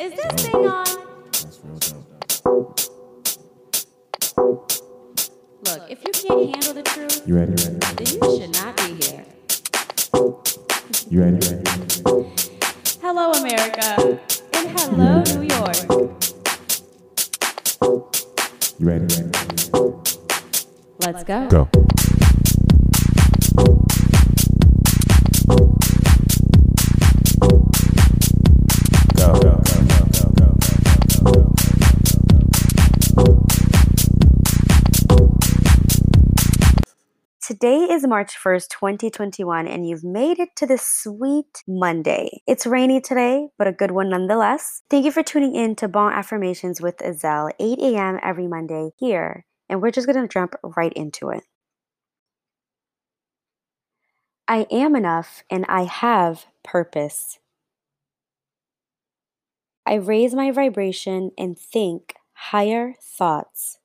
Is this thing on? That's real dope. Look, if you can't handle the truth, You ready? You ready? then you should not be here. You ready? You ready? Hello, America. And hello, New York. You ready? Ready? Let's. Go. Go. Today is March 1st, 2021, and you've made it to this sweet Monday. It's rainy today, but a good one nonetheless. Thank you for tuning in to Bon Affirmations with Iz'el, 8 a.m. every Monday here, and we're just to jump right into it. I am enough and I have purpose. I raise my vibration and think higher thoughts.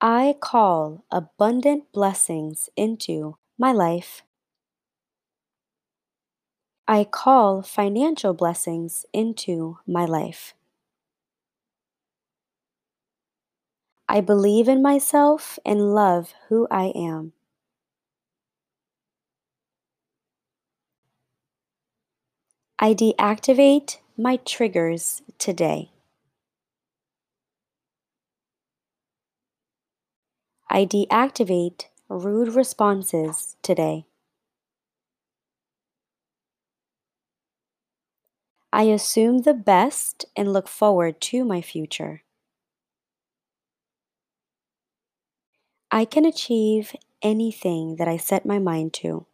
I call abundant blessings into my life. I call financial blessings into my life. I believe in myself and love who I am. I deactivate my triggers today. I deactivate rude responses today. I assume the best and look forward to my future. I can achieve anything that I set my mind to.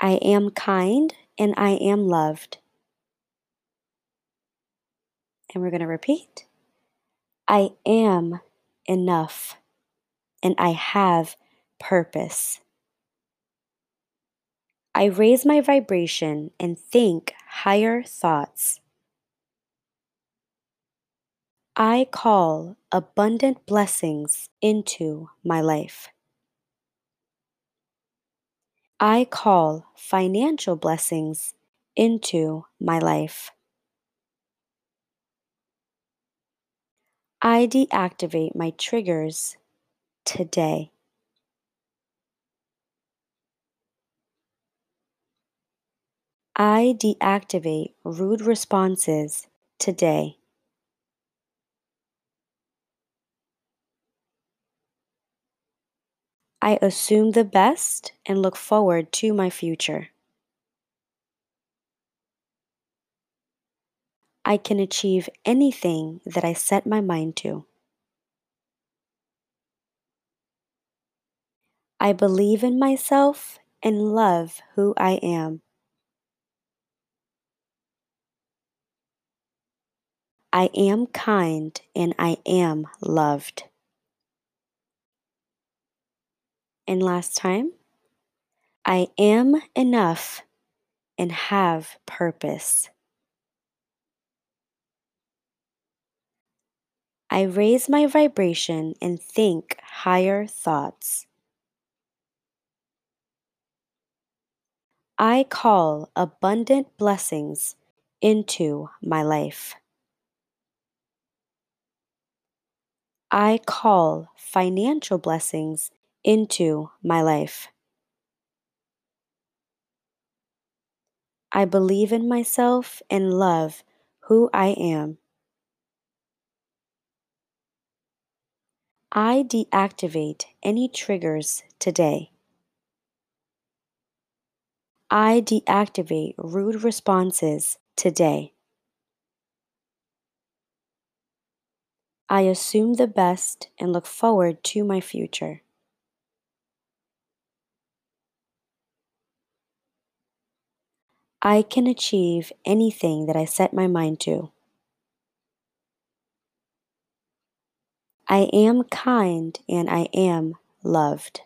I am kind and I am loved. And we're going to repeat I am enough and I have purpose. I raise my vibration and think higher thoughts. I call abundant blessings into my life. I call financial blessings into my life. I deactivate my triggers today. I deactivate rude responses today. I assume the best and look forward to my future. I can achieve anything that I set my mind to. I believe in myself and love who I am. I am kind and I am loved. And last time, I am enough and have purpose. I raise my vibration and think higher thoughts. I call abundant blessings into my life. I call financial blessings into my life. I believe in myself and love who I am. I deactivate any triggers today. I deactivate rude responses today. I assume the best and look forward to my future. I can achieve anything that I set my mind to. I am kind and I am loved.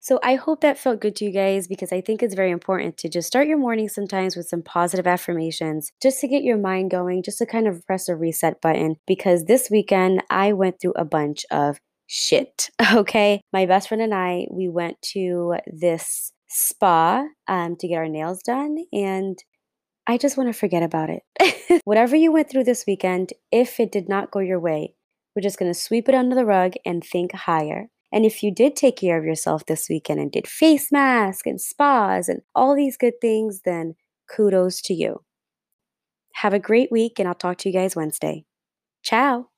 So I hope that felt good to you guys because I think it's very important to just start your morning sometimes with some positive affirmations just to get your mind going, just to kind of press a reset button. Because this weekend I went through a bunch of shit. Okay. My best friend and I, we went to this spa um, to get our nails done. And I just want to forget about it. Whatever you went through this weekend, if it did not go your way, we're just going to sweep it under the rug and think higher. And if you did take care of yourself this weekend and did face masks and spas and all these good things, then kudos to you. Have a great week, and I'll talk to you guys Wednesday. Ciao.